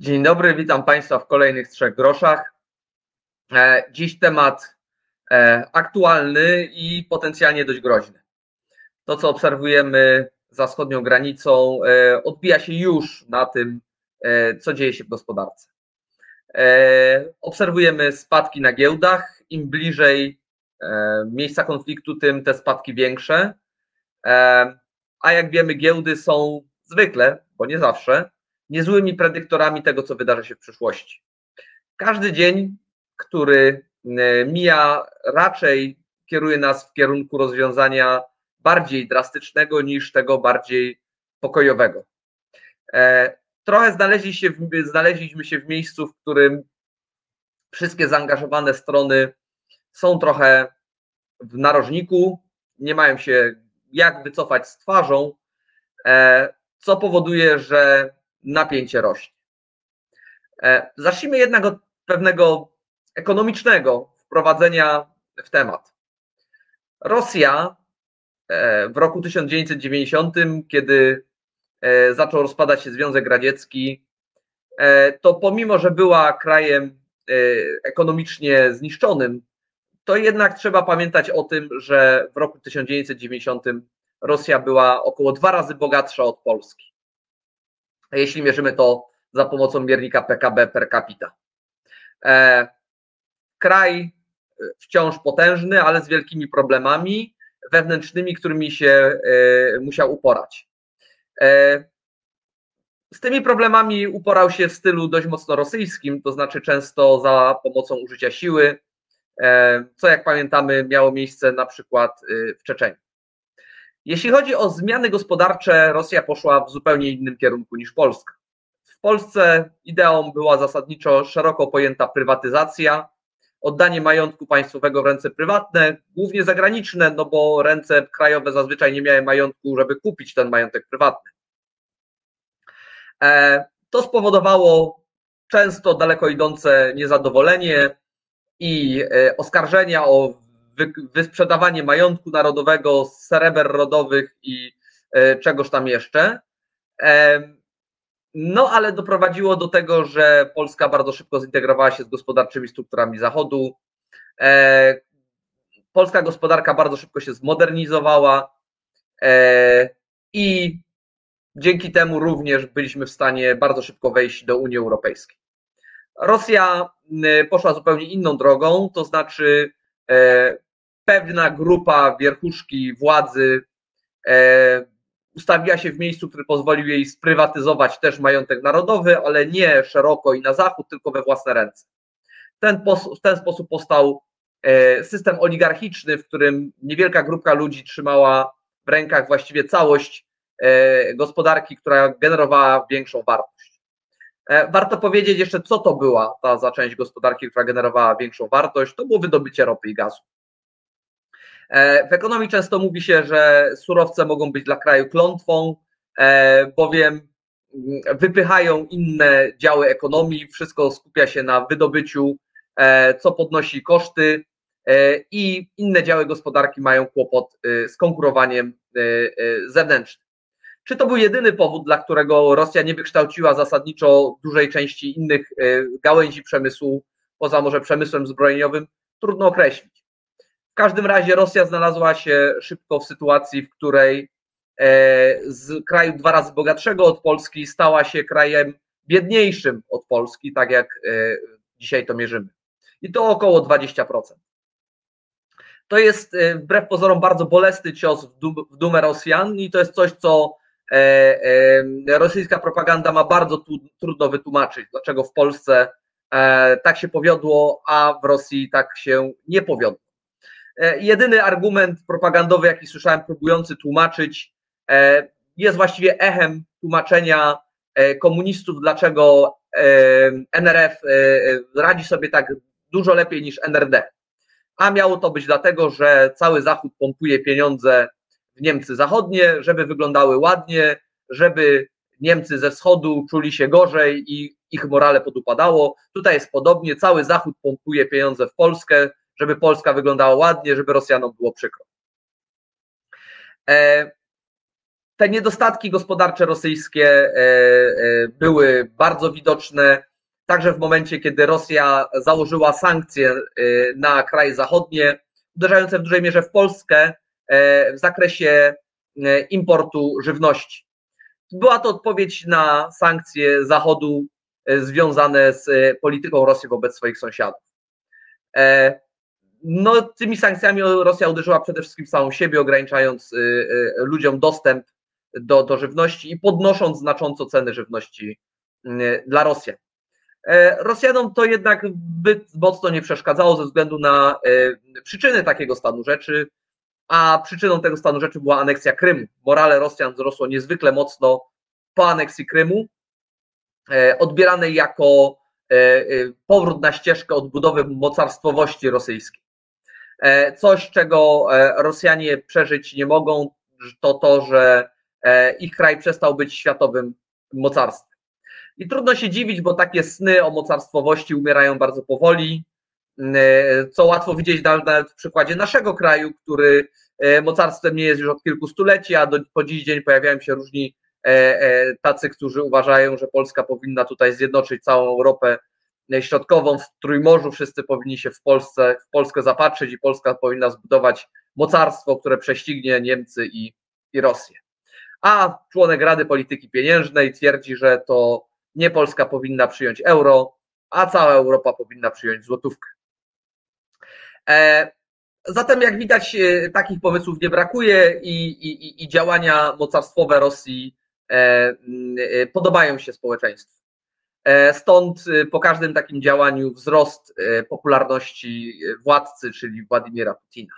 Dzień dobry, witam Państwa w kolejnych trzech groszach. E, dziś temat e, aktualny i potencjalnie dość groźny. To, co obserwujemy za wschodnią granicą, e, odbija się już na tym, co dzieje się w gospodarce. Obserwujemy spadki na giełdach. Im bliżej miejsca konfliktu, tym te spadki większe. A jak wiemy, giełdy są zwykle, bo nie zawsze, niezłymi predyktorami tego, co wydarzy się w przyszłości. Każdy dzień, który e, mija, raczej kieruje nas w kierunku rozwiązania bardziej drastycznego niż tego bardziej pokojowego. E, trochę znaleźli się, znaleźliśmy się w miejscu, w którym wszystkie zaangażowane strony są trochę w narożniku, nie mają się jak wycofać z twarzą, e, co powoduje, że napięcie rośnie. E, zacznijmy jednak od pewnego ekonomicznego wprowadzenia w temat. Rosja e, w roku 1990, kiedy e, zaczął rozpadać się Związek Radziecki, to pomimo, że była krajem ekonomicznie zniszczonym, to jednak trzeba pamiętać o tym, że w roku 1990 Rosja była około dwa razy bogatsza od Polski jeśli mierzymy to za pomocą miernika PKB per capita. E, kraj e, wciąż potężny, ale z wielkimi problemami wewnętrznymi, którymi się e, musiał uporać. Z tymi problemami uporał się w stylu dość mocno rosyjskim, to znaczy często za pomocą użycia siły, co jak pamiętamy miało miejsce na przykład w Czeczeniu. Jeśli chodzi o zmiany gospodarcze, Rosja poszła w zupełnie innym kierunku niż Polska. W Polsce ideą była zasadniczo szeroko pojęta prywatyzacja, oddanie majątku państwowego w ręce prywatne, głównie zagraniczne, no bo ręce krajowe zazwyczaj nie miały majątku, żeby kupić ten majątek prywatny. E, to spowodowało często daleko idące niezadowolenie i e, oskarżenia o wysprzedawanie majątku narodowego, sreber rodowych i e, czegoś tam jeszcze. No, ale doprowadziło do tego, że Polska bardzo szybko zintegrowała się z gospodarczymi strukturami Zachodu. E, polska gospodarka bardzo szybko się zmodernizowała e, i dzięki temu również byliśmy w stanie bardzo szybko wejść do Unii Europejskiej. Rosja poszła zupełnie inną drogą, to znaczy pewna grupa wierchuszki władzy e, ustawiła się w miejscu, który pozwolił jej sprywatyzować też majątek narodowy, ale nie szeroko i na zachód, tylko we własne ręce. Ten, w ten sposób powstał e, system oligarchiczny, w którym niewielka grupka ludzi trzymała w rękach właściwie całość e, gospodarki, która generowała większą wartość. Warto powiedzieć jeszcze, co to była ta za część gospodarki, która generowała większą wartość. To było wydobycie ropy i gazu. E, w ekonomii często mówi się, że surowce mogą być dla kraju klątwą, e, bowiem mm, wypychają inne działy ekonomii, wszystko skupia się na wydobyciu, e, co podnosi koszty i inne działy gospodarki mają kłopot z konkurowaniem zewnętrznym. Czy to był jedyny powód, dla którego Rosja nie wykształciła zasadniczo dużej części innych gałęzi przemysłu, poza może przemysłem zbrojeniowym? Trudno określić. Każdym razie Rosja znalazła się szybko w sytuacji, w której e, z kraju dwa razy bogatszego od Polski stała się krajem biedniejszym od Polski, tak jak e, dzisiaj to mierzymy. I to około 20%. To jest e, wbrew pozorom bardzo bolesny cios w dumę Rosjan i to jest coś, co rosyjska propaganda ma bardzo trudno wytłumaczyć, dlaczego w Polsce tak się powiodło, a w Rosji tak się nie powiodło. E, jedyny argument propagandowy, jaki słyszałem, próbujący tłumaczyć, e, jest właściwie echem tłumaczenia e, komunistów, dlaczego NRF radzi sobie tak dużo lepiej niż NRD. A miało to być dlatego, że cały Zachód pompuje pieniądze w Niemcy zachodnie, żeby wyglądały ładnie, żeby Niemcy ze wschodu czuli się gorzej i ich morale podupadało. Tutaj jest podobnie, cały Zachód pompuje pieniądze w Polskę, żeby Polska wyglądała ładnie, żeby Rosjanom było przykro. E, te niedostatki gospodarcze rosyjskie były bardzo widoczne, także w momencie, kiedy Rosja założyła sankcje na kraje zachodnie, uderzające w dużej mierze w Polskę w zakresie importu żywności. Była to odpowiedź na sankcje Zachodu e, związane z e, polityką Rosji wobec swoich sąsiadów. E, no, tymi sankcjami Rosja uderzyła przede wszystkim samą siebie, ograniczając ludziom dostęp do, do żywności i podnosząc znacząco ceny żywności dla Rosjan. Rosjanom to jednak zbyt mocno nie przeszkadzało ze względu na przyczyny takiego stanu rzeczy a przyczyną tego stanu rzeczy była aneksja Krymu. Morale Rosjan wzrosło niezwykle mocno po aneksji Krymu, e, odbieranej jako e, e, powrót na ścieżkę odbudowy mocarstwowości rosyjskiej. Coś, czego Rosjanie przeżyć nie mogą, to to, że ich kraj przestał być światowym mocarstwem. I trudno się dziwić, bo takie sny o mocarstwowości umierają bardzo powoli. E, co łatwo widzieć nawet w przykładzie naszego kraju, który e, mocarstwem nie jest już od kilku stuleci, a do, po dziś dzień pojawiają się różni e, tacy, którzy uważają, że Polska powinna tutaj zjednoczyć całą Europę Środkową w Trójmorzu, wszyscy powinni się w Polsce, w Polskę zapatrzyć i Polska powinna zbudować mocarstwo, które prześcignie Niemcy i, i Rosję. A członek Rady Polityki Pieniężnej twierdzi, że to nie Polska powinna przyjąć euro, a cała Europa powinna przyjąć złotówkę. E, zatem, jak widać, e, takich pomysłów nie brakuje i, i, i działania mocarstwowe Rosji e, podobają się społeczeństwu. Stąd po każdym takim działaniu wzrost popularności władcy, czyli Władimira Putina.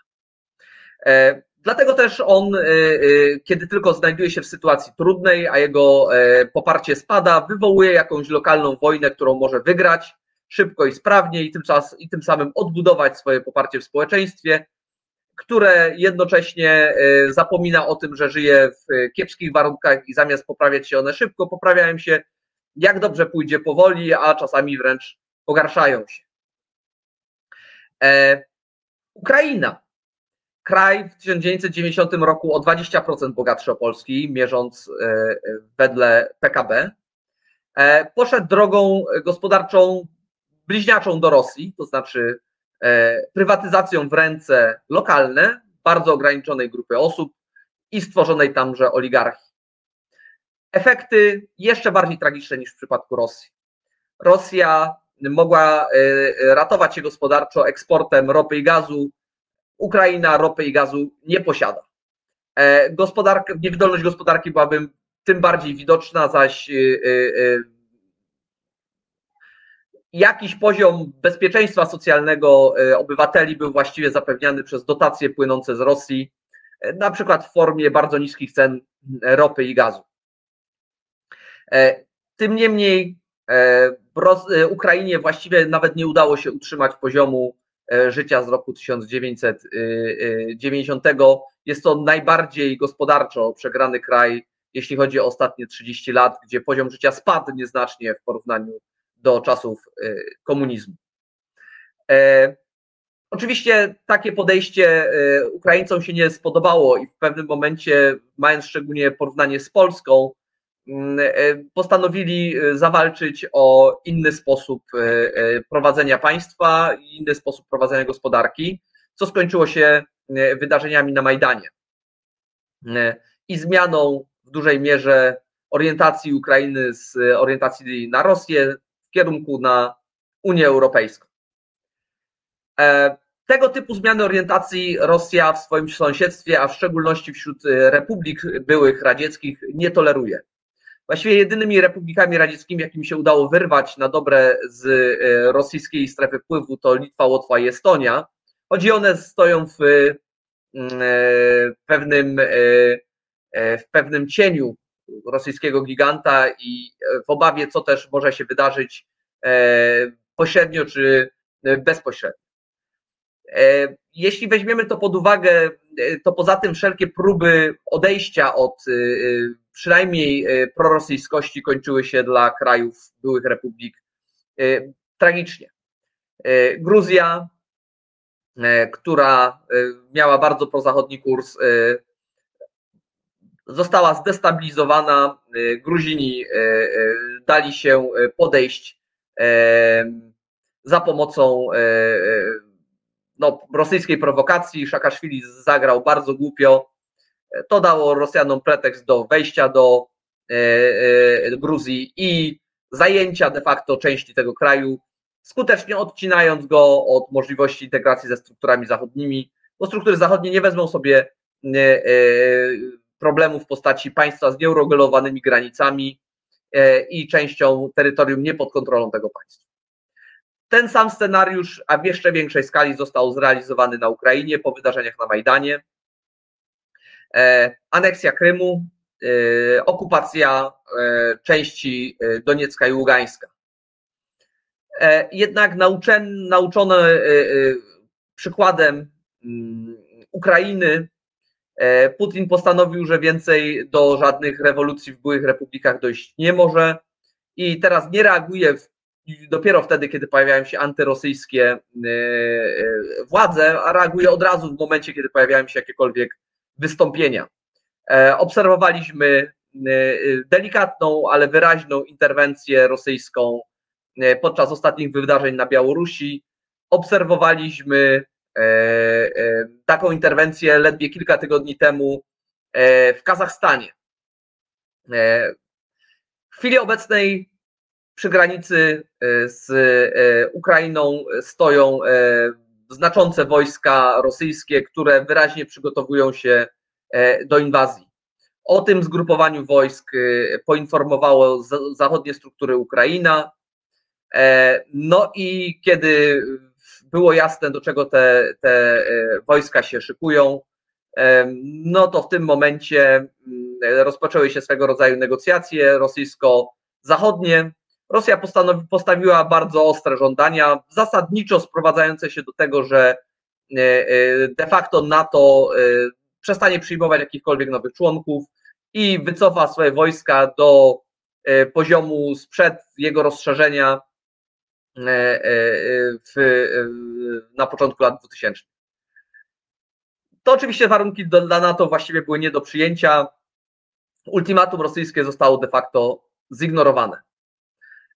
Dlatego też on, kiedy tylko znajduje się w sytuacji trudnej, a jego poparcie spada, wywołuje jakąś lokalną wojnę, którą może wygrać, szybko i sprawnie i tym, czas, i tym samym odbudować swoje poparcie w społeczeństwie, które jednocześnie e, zapomina o tym, że żyje w kiepskich warunkach i zamiast poprawiać się one szybko, poprawiają się jak dobrze pójdzie powoli, a czasami wręcz pogarszają się. E, Ukraina. Kraj w 1990 roku o 20% bogatszy o Polski, mierząc e, wedle PKB. Poszedł drogą gospodarczą bliźniaczą do Rosji, to znaczy e, prywatyzacją w ręce lokalne, bardzo ograniczonej grupy osób i stworzonej tamże oligarchii. Efekty jeszcze bardziej tragiczne niż w przypadku Rosji. Rosja mogła e, ratować się gospodarczo eksportem ropy i gazu. Ukraina ropy i gazu nie posiada. E, gospodarka, niewydolność gospodarki byłaby tym bardziej widoczna, zaś jakiś poziom bezpieczeństwa socjalnego e, obywateli był właściwie zapewniany przez dotacje płynące z Rosji, e, na przykład w formie bardzo niskich cen ropy i gazu. E, tym niemniej Ukrainie właściwie nawet nie udało się utrzymać poziomu życia z roku 1990. Jest to najbardziej gospodarczo przegrany kraj, jeśli chodzi o ostatnie 30 lat, gdzie poziom życia spadł nieznacznie w porównaniu do czasów e, komunizmu. E, oczywiście takie podejście e, Ukraińcom się nie spodobało i w pewnym momencie, mając szczególnie porównanie z Polską, postanowili zawalczyć o inny sposób prowadzenia państwa, inny sposób prowadzenia gospodarki, co skończyło się wydarzeniami na Majdanie i zmianą w dużej mierze orientacji Ukrainy z orientacji na Rosję kierunku na Unię Europejską. E, tego typu zmiany orientacji Rosja w swoim sąsiedztwie, a w szczególności wśród e, republik byłych radzieckich, nie toleruje. Właściwie jedynymi republikami radzieckimi, jakim się udało wyrwać na dobre z e, rosyjskiej strefy wpływu, to Litwa, Łotwa i Estonia. Choć one stoją w pewnym, w pewnym cieniu rosyjskiego giganta i w obawie, co też może się wydarzyć e, pośrednio czy bezpośrednio. E, jeśli weźmiemy to pod uwagę, e, to poza tym wszelkie próby odejścia od przynajmniej prorosyjskości kończyły się dla krajów byłych republik tragicznie. Gruzja, która miała bardzo prozachodni kurs, została zdestabilizowana. Gruzini dali się podejść za pomocą no, rosyjskiej prowokacji. Szakaszwili zagrał bardzo głupio. To dało Rosjanom pretekst do wejścia do Gruzji i zajęcia de facto części tego kraju, skutecznie odcinając go od możliwości integracji ze strukturami zachodnimi, bo struktury zachodnie nie wezmą sobie e, e, problemów w postaci państwa z nieuregulowanymi granicami e, i częścią terytorium nie pod kontrolą tego państwa. Ten sam scenariusz, a w jeszcze większej skali został zrealizowany na Ukrainie po wydarzeniach na Majdanie. Aneksja Krymu, okupacja części Doniecka i Ługańska. Jednak nauczone, przykładem Mm, Ukrainy, e, Putin postanowił, że więcej do żadnych rewolucji w byłych republikach dojść nie może i teraz nie reaguje dopiero wtedy, kiedy pojawiają się antyrosyjskie e, e, władze, a reaguje od razu w momencie, kiedy pojawiają się jakiekolwiek wystąpienia. Obserwowaliśmy delikatną, ale wyraźną interwencję rosyjską podczas ostatnich wydarzeń na Białorusi. Obserwowaliśmy E, e, taką interwencję ledwie kilka tygodni temu e, w Kazachstanie. W chwili obecnej przy granicy z Ukrainą stoją znaczące wojska rosyjskie, które wyraźnie przygotowują się do inwazji. O tym zgrupowaniu wojsk poinformowało zachodnie struktury Ukraina. No i kiedy było jasne, do czego te, te e, wojska się szykują, no to w tym momencie mm, rozpoczęły się swego rodzaju negocjacje rosyjsko-zachodnie. Rosja postawiła bardzo ostre żądania, zasadniczo sprowadzające się do tego, że e, e, de facto NATO przestanie przyjmować jakichkolwiek nowych członków i wycofa swoje wojska do poziomu sprzed jego rozszerzenia E, e, w, na początku lat 2000. To oczywiście warunki dla NATO właściwie były nie do przyjęcia. Ultimatum rosyjskie zostało de facto zignorowane.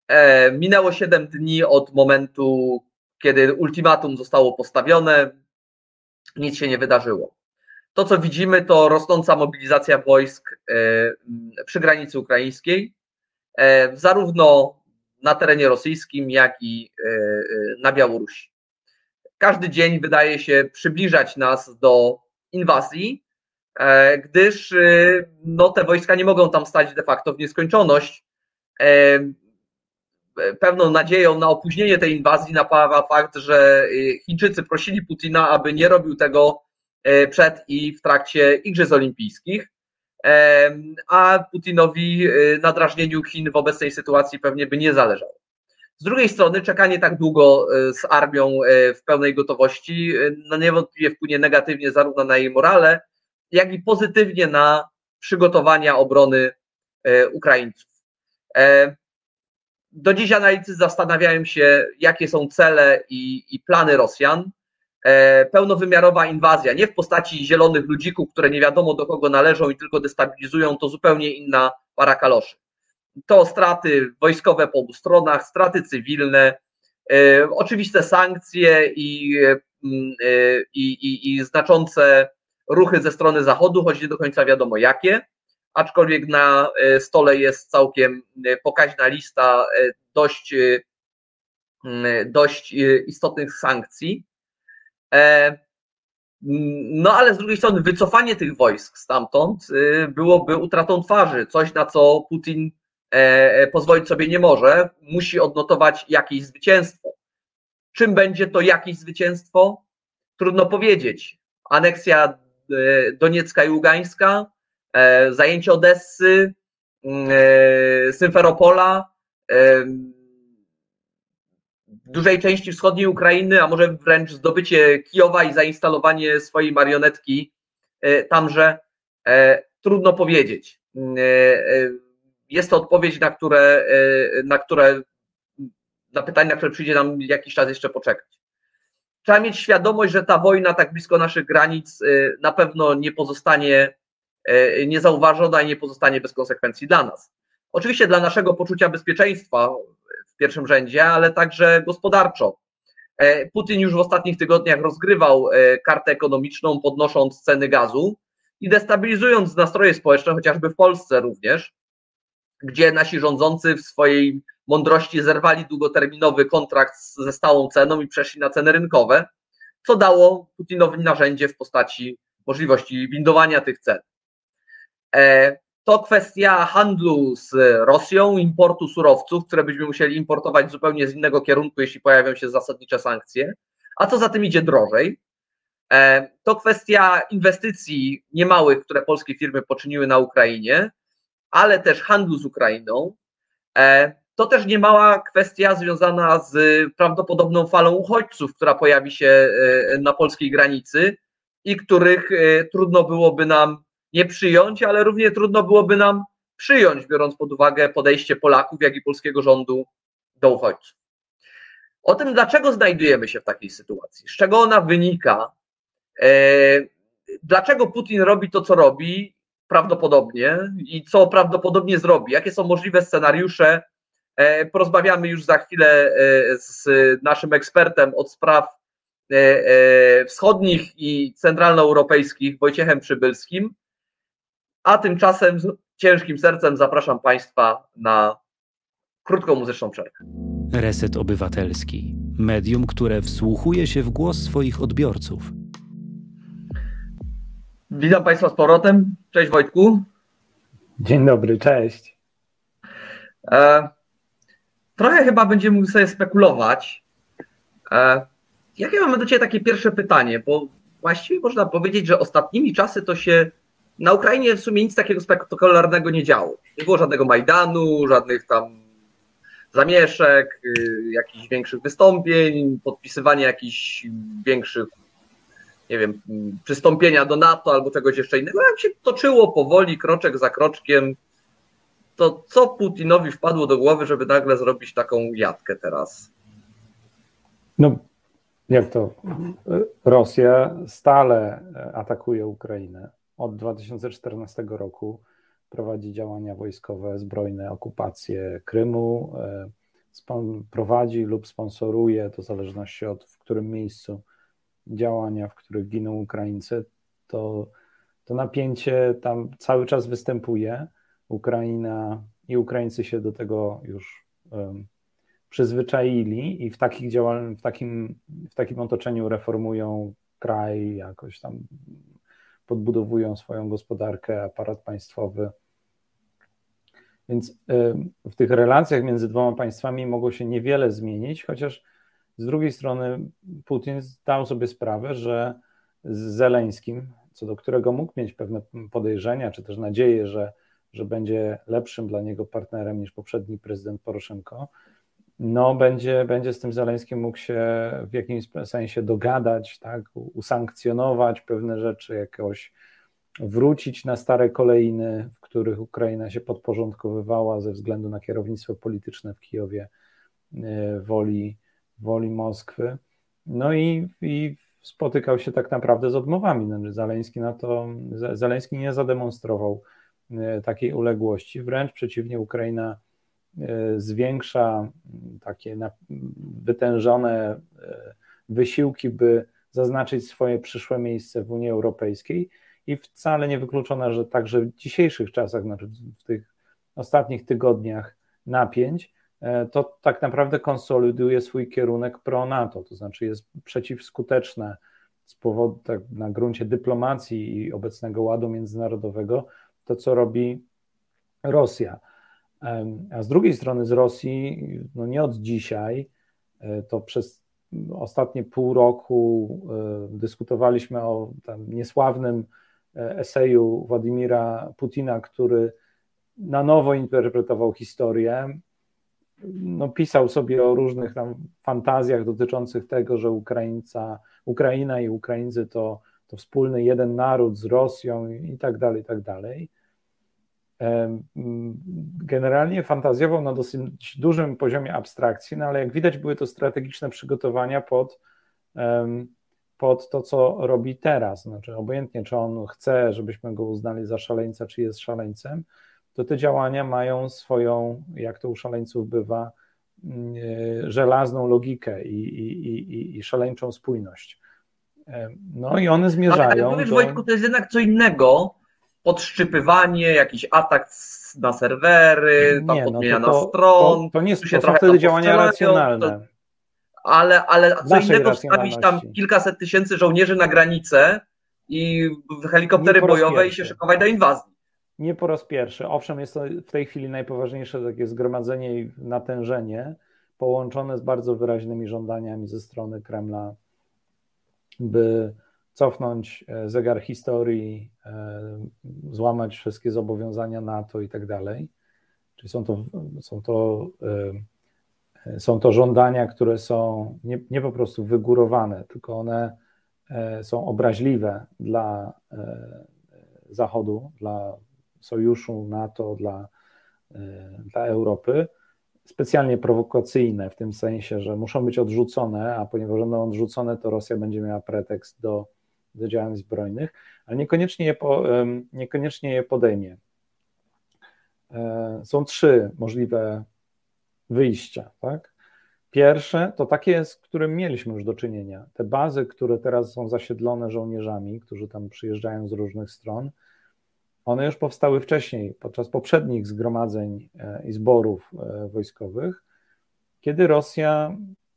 E, minęło 7 dni od momentu, kiedy ultimatum zostało postawione. Nic się nie wydarzyło. To, co widzimy, to rosnąca mobilizacja wojsk przy granicy ukraińskiej, zarówno na terenie rosyjskim, jak i e, e, na Białorusi. Każdy dzień wydaje się przybliżać nas do inwazji, e, gdyż no, te wojska nie mogą tam stać de facto w nieskończoność. Pewną nadzieją na opóźnienie tej inwazji napawa fakt, że Chińczycy prosili Putina, aby nie robił tego przed i w trakcie Igrzysk Olimpijskich a Putinowi y, na drażnieniu Chin w obecnej sytuacji pewnie by nie zależało. Z drugiej strony czekanie tak długo y, z armią y, w pełnej gotowości no niewątpliwie wpłynie negatywnie zarówno na jej morale, jak i pozytywnie na przygotowania obrony Ukraińców. Do dziś analitycy zastanawiają się, jakie są cele i, i plany Rosjan. E, pełnowymiarowa inwazja, nie w postaci zielonych ludzików, które nie wiadomo do kogo należą i tylko destabilizują, to zupełnie inna para kaloszy. To straty wojskowe po obu stronach, straty cywilne, e, oczywiste sankcje e, i, i, i znaczące ruchy ze strony Zachodu, choć nie do końca wiadomo jakie, aczkolwiek na stole jest całkiem pokaźna lista dość, dość istotnych sankcji. E, no ale z drugiej strony wycofanie tych wojsk stamtąd byłoby utratą twarzy, coś na co Putin e, e, pozwolić sobie nie może, musi odnotować jakieś zwycięstwo. Czym będzie to jakieś zwycięstwo? Trudno powiedzieć. Aneksja Doniecka i Ługańska, zajęcie Odessy, Symferopola, dużej części wschodniej Ukrainy, a może wręcz zdobycie Kijowa i zainstalowanie swojej marionetki e, tamże, e, trudno powiedzieć. E, jest to odpowiedź, na które, na które, na pytanie, na które przyjdzie nam jakiś czas jeszcze poczekać. Trzeba mieć świadomość, że ta wojna tak blisko naszych granic na pewno nie pozostanie niezauważona i nie pozostanie bez konsekwencji dla nas. Oczywiście dla naszego poczucia bezpieczeństwa w pierwszym rzędzie, ale także gospodarczo. Putin już w ostatnich tygodniach rozgrywał kartę ekonomiczną, podnosząc ceny gazu i destabilizując nastroje społeczne, chociażby w Polsce również, gdzie nasi rządzący w swojej mądrości zerwali długoterminowy kontrakt ze stałą ceną i przeszli na ceny rynkowe, co dało Putinowi narzędzie w postaci możliwości windowania tych cen. E, to kwestia handlu z Rosją, importu surowców, które byśmy musieli importować zupełnie z innego kierunku, jeśli pojawią się zasadnicze sankcje. A co za tym idzie drożej? E, to kwestia inwestycji niemałych, które polskie firmy poczyniły na Ukrainie, ale też handlu z Ukrainą. E, to też niemała kwestia związana z prawdopodobną falą uchodźców, która pojawi się na polskiej granicy i których trudno byłoby nam nie przyjąć, ale równie trudno byłoby nam przyjąć, biorąc pod uwagę podejście Polaków, jak i polskiego rządu do uchodźców. O tym, dlaczego znajdujemy się w takiej sytuacji, z czego ona wynika, E, dlaczego Putin robi to, co robi, prawdopodobnie i co prawdopodobnie zrobi? Jakie są możliwe scenariusze? E, porozmawiamy już za chwilę e, z naszym ekspertem od spraw wschodnich i centralnoeuropejskich, Wojciechem Przybylskim. A tymczasem z ciężkim sercem zapraszam Państwa na krótką muzyczną przerwę. Reset Obywatelski. Medium, które wsłuchuje się w głos swoich odbiorców Witam Państwa z powrotem. Cześć Wojtku. Dzień dobry, cześć. E, trochę chyba będziemy mogli sobie spekulować. E, jakie mamy do Ciebie takie pierwsze pytanie? Bo właściwie można powiedzieć, że ostatnimi czasy to się na Ukrainie w sumie nic takiego spektakularnego nie działo. Nie było żadnego Majdanu, żadnych tam zamieszek, y, jakichś większych wystąpień, podpisywania jakichś większych nie wiem, przystąpienia do NATO albo czegoś jeszcze innego, jak się toczyło powoli, kroczek za kroczkiem, to co Putinowi wpadło do głowy, żeby nagle zrobić taką jatkę teraz? No, jak to? Rosja stale atakuje Ukrainę. Od 2014 roku prowadzi działania wojskowe, zbrojne, okupację Krymu, e, prowadzi lub sponsoruje, to w zależności od w którym miejscu działania, w których giną Ukraińcy, to, to napięcie tam cały czas występuje. Ukraina i Ukraińcy się do tego już um, przyzwyczaili i w, takich działal, w, takim, w takim otoczeniu reformują kraj, jakoś tam podbudowują swoją gospodarkę, aparat państwowy. Więc w tych relacjach między dwoma państwami mogło się niewiele zmienić, chociaż z drugiej strony Putin zdał sobie sprawę, że z Zeleńskim, co do którego mógł mieć pewne podejrzenia, czy też nadzieję, że, że będzie lepszym dla niego partnerem niż poprzedni prezydent Poroszenko, no będzie, będzie z tym Zeleńskim mógł się w jakimś sensie dogadać, tak, usankcjonować pewne rzeczy, jakoś wrócić na stare kolejny, w których Ukraina się podporządkowywała ze względu na kierownictwo polityczne w Kijowie e, woli woli Moskwy. No i, i spotykał się tak naprawdę z odmowami. No, Zaleński na to, Zaleński nie zademonstrował e, takiej uległości, wręcz przeciwnie, Ukraina zwiększa takie wytężone e, wysiłki, by zaznaczyć swoje przyszłe miejsce w Unii Europejskiej i wcale nie wykluczone, że także w dzisiejszych czasach, znaczy w tych ostatnich tygodniach napięć, E, to tak naprawdę konsoliduje swój kierunek pro-NATO, to znaczy jest przeciwskuteczne z powodu tak, na gruncie dyplomacji i obecnego ładu międzynarodowego to, co robi Rosja. A z drugiej strony z Rosji, no nie od dzisiaj, e, to przez ostatnie pół roku e, dyskutowaliśmy o niesławnym eseju Władimira Putina, który na nowo interpretował historię no, pisał sobie o różnych tam fantazjach dotyczących tego, że Ukraińca, Ukraina i Ukraińcy to, to wspólny jeden naród z Rosją i tak dalej, i tak dalej. Generalnie fantazjował na dosyć dużym poziomie abstrakcji, no ale jak widać były to strategiczne przygotowania pod, pod to, co robi teraz. Znaczy, obojętnie, czy on chce, żebyśmy go uznali za szaleńca, czy jest szaleńcem, to te działania mają swoją, jak to u szaleńców bywa, mm, e, żelazną logikę i, i, i, i szaleńczą spójność. No i one zmierzają. Ale, ale do... Wojtku, to jest jednak co innego. Podszczypywanie, jakiś atak na serwery, tam podmiana no stron. To, to nie to są wtedy działania racjonalne. Ale, ale co innego wstawić tam kilkaset tysięcy żołnierzy na granicę i helikoptery bojowe i się szykować do inwazji. Nie po raz pierwszy. Owszem, jest to w tej chwili najpoważniejsze takie zgromadzenie i natężenie, połączone z bardzo wyraźnymi żądaniami ze strony Kremla, by cofnąć e, zegar historii, e, złamać wszystkie zobowiązania NATO i tak dalej. Czyli są to, są to e, są to żądania, które są nie, nie po prostu wygórowane, tylko one są obraźliwe dla Zachodu, dla sojuszu, NATO, dla, dla Europy, specjalnie prowokacyjne w tym sensie, że muszą być odrzucone, a ponieważ będą odrzucone, to Rosja będzie miała pretekst do, do działań zbrojnych, ale niekoniecznie je, po, niekoniecznie je podejmie. Są trzy możliwe wyjścia. Tak? Pierwsze to takie, z którym mieliśmy już do czynienia. Te bazy, które teraz są zasiedlone żołnierzami, którzy tam przyjeżdżają z różnych stron, one już powstały wcześniej, podczas poprzednich zgromadzeń e, i zborów e, wojskowych, kiedy Rosja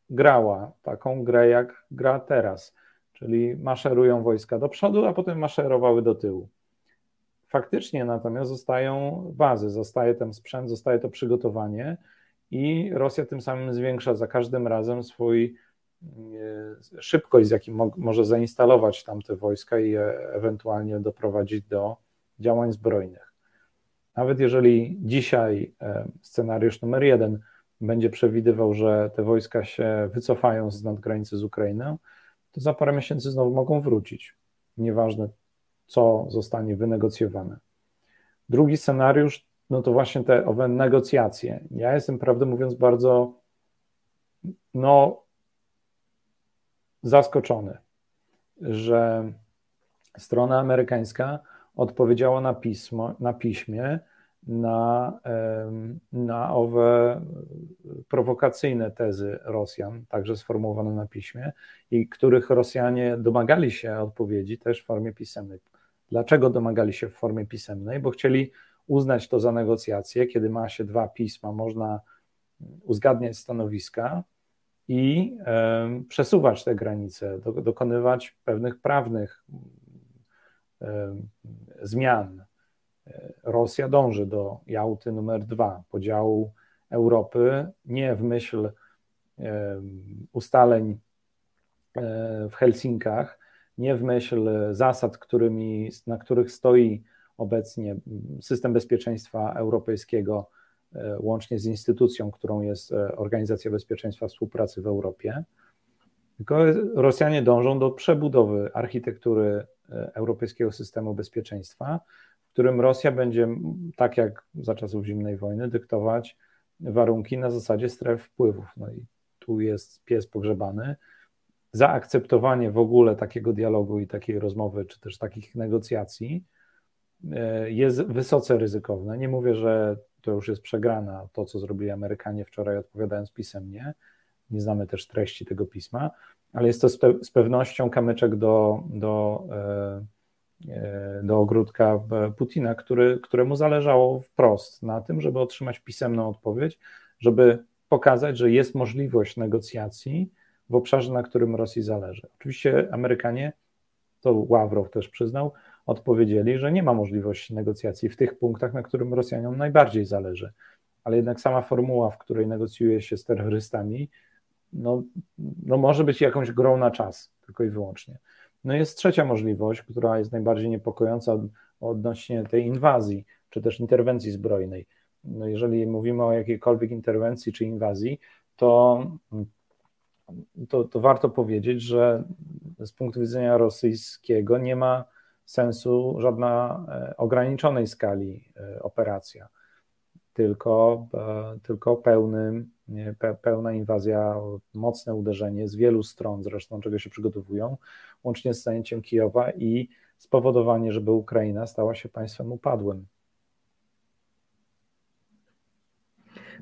grała taką grę, jak gra teraz, czyli maszerują wojska do przodu, a potem maszerowały do tyłu. Faktycznie natomiast zostają bazy, zostaje ten sprzęt, zostaje to przygotowanie i Rosja tym samym zwiększa za każdym razem swój e, szybkość, z jakim mo może zainstalować tam te wojska i ewentualnie doprowadzić do działań zbrojnych. Nawet jeżeli dzisiaj e, scenariusz numer jeden będzie przewidywał, że te wojska się wycofają z nadgranicy z Ukrainą, to za parę miesięcy znowu mogą wrócić. Nieważne, co zostanie wynegocjowane. Drugi scenariusz no to właśnie te owe negocjacje. Ja jestem, prawdę mówiąc, bardzo no, zaskoczony, że strona amerykańska odpowiedziała na pismo, na piśmie na, na owe prowokacyjne tezy Rosjan, także sformułowane na piśmie, i których Rosjanie domagali się odpowiedzi też w formie pisemnej. Dlaczego domagali się w formie pisemnej? Bo chcieli uznać to za negocjacje, kiedy ma się dwa pisma, można uzgadniać stanowiska i przesuwać te granice, dokonywać pewnych prawnych zmian. Rosja dąży do Jałty numer dwa, podziału Europy nie w myśl ustaleń e, w Helsinkach, nie w myśl zasad, którymi, na których stoi obecnie system bezpieczeństwa europejskiego, e, łącznie z instytucją, którą jest e, Organizacja Bezpieczeństwa Współpracy w Europie. Tylko Rosjanie dążą do przebudowy architektury europejskiego systemu bezpieczeństwa, w którym Rosja będzie, tak jak za czasów zimnej wojny, dyktować warunki na zasadzie stref wpływów. No i tu jest pies pogrzebany. Zaakceptowanie w ogóle takiego dialogu i takiej rozmowy, czy też takich negocjacji, E, jest wysoce ryzykowne. Nie mówię, że to już jest przegrana, to co zrobili Amerykanie wczoraj odpowiadając pisemnie. Nie znamy też treści tego pisma, ale jest to z, pewnością kamyczek do, do, e, do ogródka Putina, który, któremu zależało wprost na tym, żeby otrzymać pisemną odpowiedź, żeby pokazać, że jest możliwość negocjacji w obszarze, na którym Rosji zależy. Oczywiście Amerykanie, to Ławrow też przyznał, odpowiedzieli, że nie ma możliwości negocjacji w tych punktach, na którym Rosjanom najbardziej zależy. Ale jednak sama formuła, w której negocjuje się z terrorystami, no, no może być jakąś grą na czas, tylko i wyłącznie. No jest trzecia możliwość, która jest najbardziej niepokojąca odnośnie tej inwazji, czy też interwencji zbrojnej. No jeżeli mówimy o jakiejkolwiek interwencji czy inwazji, to, to, to warto powiedzieć, że z punktu widzenia rosyjskiego nie ma sensu żadna e, ograniczonej skali e, operacja. Tylko, tylko pełny, pełna inwazja, mocne uderzenie z wielu stron, zresztą czego się przygotowują, łącznie z zajęciem Kijowa i spowodowanie, żeby Ukraina stała się państwem upadłym.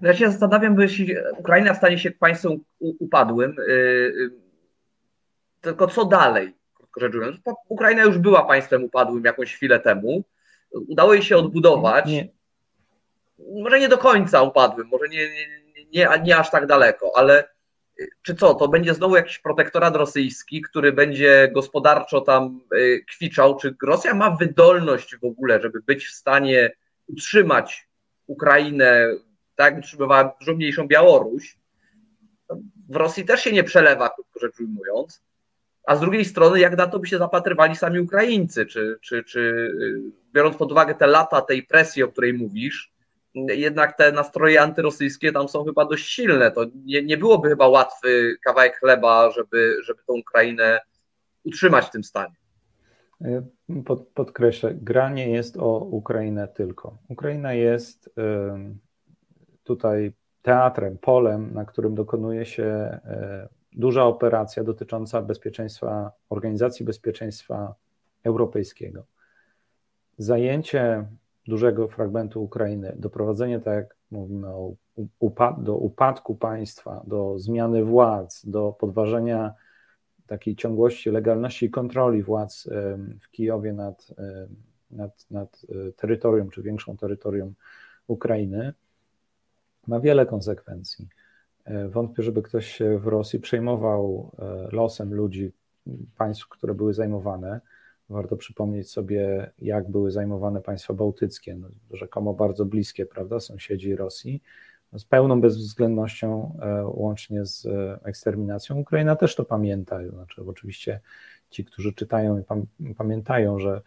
No ja się zastanawiam, bo jeśli Ukraina stanie się państwem upadłym, yy, tylko co dalej, krótko rzecz biorąc? Ukraina już była państwem upadłym jakąś chwilę temu. Udało jej się odbudować. Nie. Może nie do końca upadłym, może nie, nie, nie, nie aż tak daleko, ale czy co, to będzie znowu jakiś protektorat rosyjski, który będzie gospodarczo tam y, kwiczał? Czy Rosja ma wydolność w ogóle, żeby być w stanie utrzymać Ukrainę, tak jak utrzymywała dużo mniejszą Białoruś? W Rosji też się nie przelewa, krótko rzecz ujmując. A z drugiej strony, jak na to by się zapatrywali sami Ukraińcy? Czy, czy, czy y, biorąc pod uwagę te lata tej presji, o której mówisz, jednak te nastroje antyrosyjskie tam są chyba dość silne. To nie, nie byłoby chyba łatwy kawałek chleba, żeby, żeby tą Ukrainę utrzymać w tym stanie. Pod, podkreślę, gra nie jest o Ukrainę tylko. Ukraina jest tutaj teatrem, polem, na którym dokonuje się e, duża operacja dotycząca bezpieczeństwa, organizacji bezpieczeństwa europejskiego. Zajęcie dużego fragmentu Ukrainy, doprowadzenie, tak jak mówimy, do upadku państwa, do zmiany władz, do podważenia takiej ciągłości, legalności i kontroli władz w Kijowie nad, nad, nad e, terytorium, czy większą terytorium Ukrainy, ma wiele konsekwencji. E, wątpię, żeby ktoś się w Rosji przejmował e, losem ludzi, państw, które były zajmowane. Warto przypomnieć sobie, jak były zajmowane państwa bałtyckie, no, rzekomo bardzo bliskie, prawda, sąsiedzi Rosji, no, z pełną bezwzględnością, e, łącznie z e, eksterminacją. Ukraina też to pamięta, znaczy oczywiście ci, którzy czytają i pamiętają, że,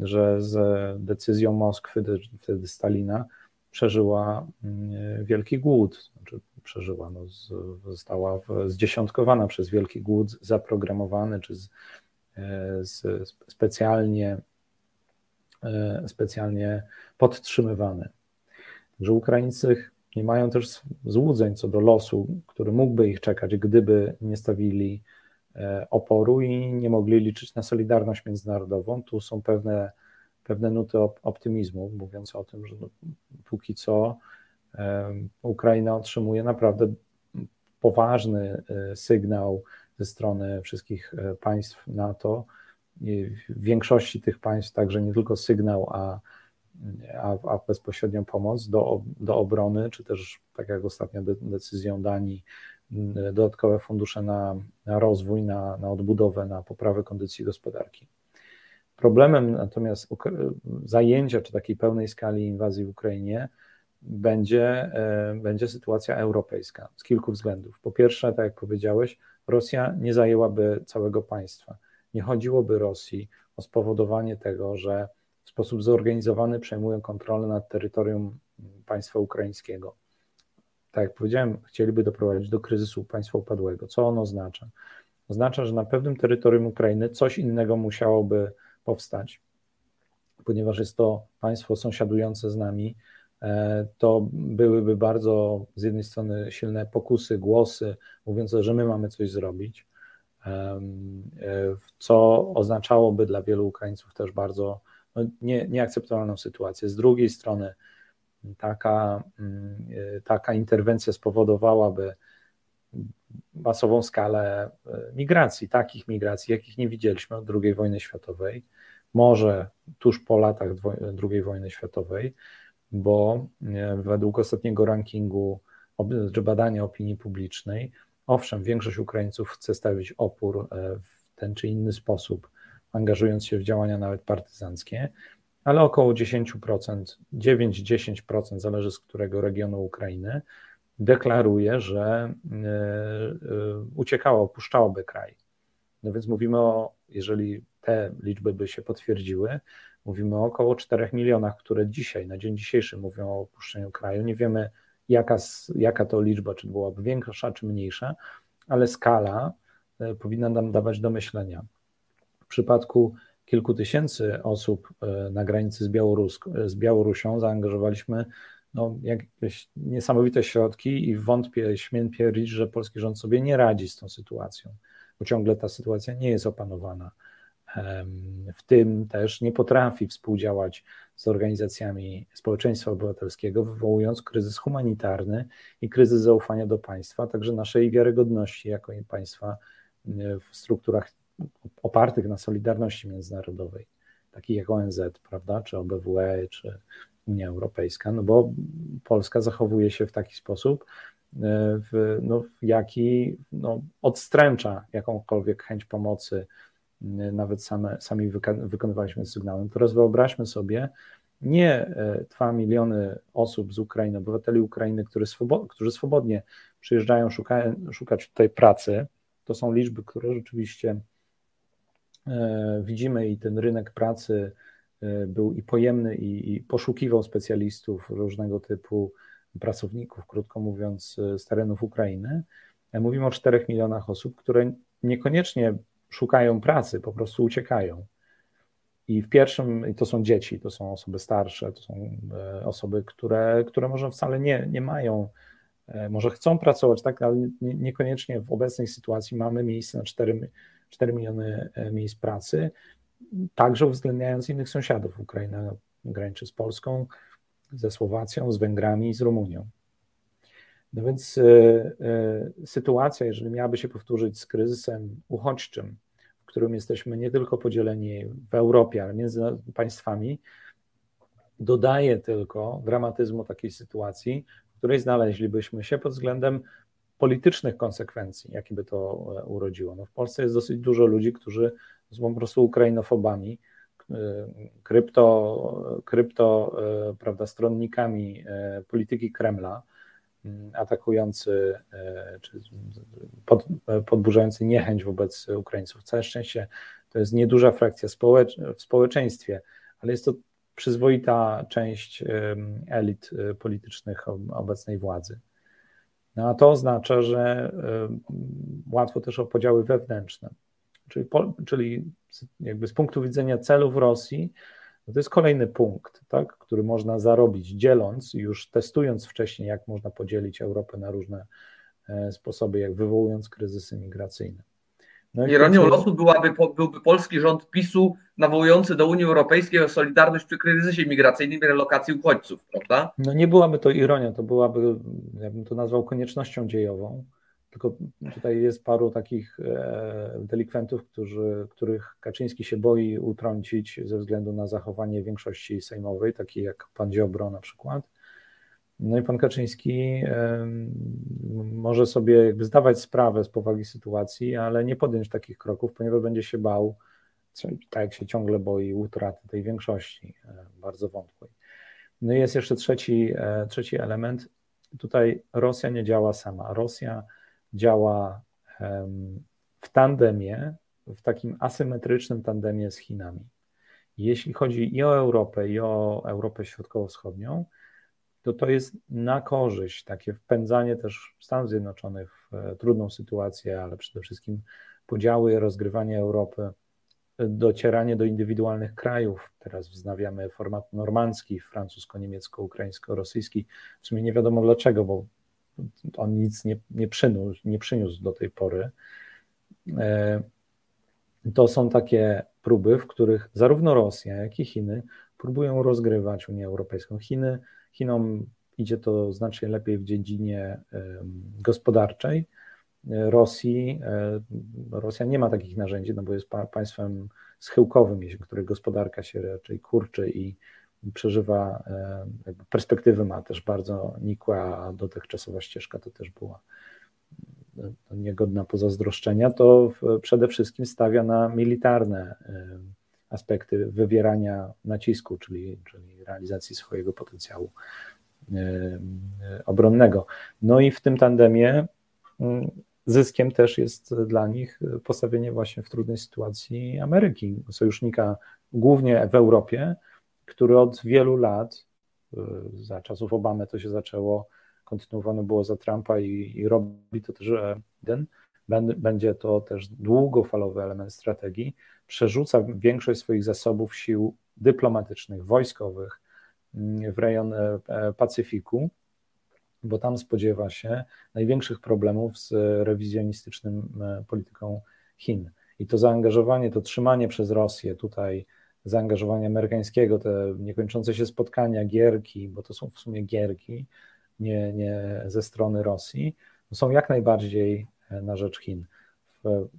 że z decyzją Moskwy, wtedy Stalina, przeżyła mm, wielki głód, znaczy przeżyła, no, została zdziesiątkowana przez wielki głód, zaprogramowany czy z, specjalnie, e, specjalnie podtrzymywane. Także Ukraińcy nie mają też złudzeń co do losu, który mógłby ich czekać, gdyby nie stawili e, oporu i nie mogli liczyć na solidarność międzynarodową. Tu są pewne, pewne nuty optymizmu, mówiąc o tym, że no, póki co Ukraina otrzymuje naprawdę poważny sygnał ze strony wszystkich e, państw NATO. W większości tych państw także nie tylko sygnał, a, a, a bezpośrednią pomoc do, do obrony, czy też, tak jak ostatnio decyzją Danii, dodatkowe fundusze na, na rozwój, na, na odbudowę, na poprawę kondycji gospodarki. Problemem natomiast zajęcia czy takiej pełnej skali inwazji w Ukrainie będzie, e, będzie sytuacja europejska z kilku względów. Po pierwsze, tak jak powiedziałeś, Rosja nie zajęłaby całego państwa. Nie chodziłoby Rosji o spowodowanie tego, że w sposób zorganizowany przejmują kontrolę nad terytorium państwa ukraińskiego. Tak jak powiedziałem, chcieliby doprowadzić do kryzysu państwa upadłego. Co on oznacza? Oznacza, że na pewnym terytorium Ukrainy coś innego musiałoby powstać, ponieważ jest to państwo sąsiadujące z nami, to byłyby bardzo z jednej strony silne pokusy, głosy mówiące, że my mamy coś zrobić, e, co oznaczałoby dla wielu Ukraińców też bardzo no, nie, nieakceptowalną sytuację. Z drugiej strony taka, mm, e, taka interwencja spowodowałaby masową skalę migracji, takich migracji, jakich nie widzieliśmy od II wojny światowej, może tuż po latach II wojny światowej, bo e, według ostatniego rankingu czy badania opinii publicznej, owszem, większość Ukraińców chce stawić opór e, w ten czy inny sposób, angażując się w działania nawet partyzanckie, ale około 10%, 9-10%, zależy z którego regionu Ukrainy, deklaruje, że e, uciekała, opuszczałoby kraj. No więc mówimy o, jeżeli te liczby by się potwierdziły, Mówimy o około 4 milionach, które dzisiaj, na dzień dzisiejszy mówią o opuszczeniu kraju. Nie wiemy, jaka, jaka to liczba, czy byłaby większa, czy mniejsza, ale skala e, powinna nam dawać do myślenia. W przypadku kilku tysięcy osób e, na granicy z, Białorusk, z Białorusią zaangażowaliśmy no, jakieś niesamowite środki i wątpię, śmiem twierdzić, że polski rząd sobie nie radzi z tą sytuacją, bo ciągle ta sytuacja nie jest opanowana. W tym też nie potrafi współdziałać z organizacjami społeczeństwa obywatelskiego, wywołując kryzys humanitarny i kryzys zaufania do państwa, także naszej wiarygodności jako państwa w strukturach opartych na solidarności międzynarodowej, takich jak ONZ, prawda, czy OBWE, czy Unia Europejska, no bo Polska zachowuje się w taki sposób, e, w, no, jaki no, odstręcza jakąkolwiek chęć pomocy, nawet same, sami wykonywaliśmy sygnałem. Teraz wyobraźmy sobie nie 2 e, miliony osób z Ukrainy, obywateli Ukrainy, którzy, którzy swobodnie przyjeżdżają szuka, szukać tutaj pracy. To są liczby, które rzeczywiście widzimy i ten rynek pracy E, był i pojemny, i, i poszukiwał specjalistów różnego typu pracowników, krótko mówiąc, e, z terenów Ukrainy. E, mówimy o 4 milionach osób, które niekoniecznie szukają pracy, po prostu uciekają. I w pierwszym, to są dzieci, to są osoby starsze, to są osoby, które, które może wcale nie, nie mają, może chcą pracować, tak, ale niekoniecznie w obecnej sytuacji mamy miejsce na 4, 4 miliony miejsc pracy także uwzględniając innych sąsiadów. Ukraina graniczy z Polską, ze Słowacją, z Węgrami i z Rumunią. No więc y, y, sytuacja, jeżeli miałaby się powtórzyć z kryzysem uchodźczym, którym jesteśmy nie tylko podzieleni w Europie, ale między państwami, dodaje tylko dramatyzmu takiej sytuacji, w której znaleźlibyśmy się pod względem politycznych konsekwencji, jakie by to e, urodziło. No w Polsce jest dosyć dużo ludzi, którzy są po prostu ukrainofobami, e, krypto, krypto e, prawda, stronnikami polityki Kremla, atakujący czy pod, podburzający niechęć wobec Ukraińców. Całe szczęście to jest nieduża frakcja społecz w społeczeństwie, ale jest to przyzwoita część elit politycznych obecnej władzy. No a to oznacza, że łatwo też o podziały wewnętrzne. Czyli, czyli jakby z punktu widzenia celów Rosji, no to jest kolejny punkt, tak, który można zarobić, dzieląc, już testując wcześniej, jak można podzielić Europę na różne e, sposoby, jak wywołując kryzysy migracyjne. No Ironią losu byłaby, byłby polski rząd PiSu nawołujący do Unii Europejskiej o solidarność przy kryzysie migracyjnym i relokacji uchodźców, prawda? No nie byłaby to ironia, to byłaby, ja bym to nazwał koniecznością dziejową. Tylko tutaj jest paru takich e, delikwentów, którzy, których Kaczyński się boi utrącić ze względu na zachowanie większości sejmowej, taki jak pan Ziobro na przykład. No i pan Kaczyński może sobie jakby zdawać sprawę z powagi sytuacji, ale nie podjąć takich kroków, ponieważ będzie się bał, tak jak się ciągle boi, utraty tej większości, e, bardzo wątłej. No i jest jeszcze trzeci, e, trzeci element. Tutaj Rosja nie działa sama. Rosja działa w tandemie, w takim asymetrycznym tandemie z Chinami. Jeśli chodzi i o Europę, i o Europę Środkowo-Wschodnią, to to jest na korzyść, takie wpędzanie też Stanów Zjednoczonych w e, trudną sytuację, ale przede wszystkim podziały, rozgrywanie Europy, docieranie do indywidualnych krajów. Teraz wznawiamy format normandzki, francusko-niemiecko-ukraińsko-rosyjski. W sumie nie wiadomo dlaczego, bo on nic nie, nie, przyniósł, nie przyniósł do tej pory. E, to są takie próby, w których zarówno Rosja, jak i Chiny próbują rozgrywać Unię Europejską. Chiny Chinom idzie to znacznie lepiej w dziedzinie gospodarczej. Rosji, e, Rosja nie ma takich narzędzi, no bo jest państwem schyłkowym, której gospodarka się raczej kurczy i przeżywa, e, perspektywy ma też bardzo nikłe, a dotychczasowa ścieżka to też była e, niegodna pozazdroszczenia, to przede wszystkim stawia na militarne aspekty wywierania nacisku, czyli, czyli realizacji swojego potencjału e, e, obronnego. No i w tym tandemie mm, zyskiem też jest dla nich postawienie właśnie w trudnej sytuacji Ameryki, sojusznika głównie w Europie, który od wielu lat, e, za czasów Obamy to się zaczęło, kontynuowane było za Trumpa i, i robi to też Biden, będzie to też długofalowy element strategii, przerzuca większość swoich zasobów sił dyplomatycznych, wojskowych w rejon Pacyfiku, bo tam spodziewa się największych problemów z rewizjonistycznym polityką Chin. I to zaangażowanie, to trzymanie przez Rosję tutaj zaangażowania amerykańskiego, te niekończące się spotkania, gierki, bo to są w sumie gierki, nie, nie ze strony Rosji, są jak najbardziej e, na rzecz Chin.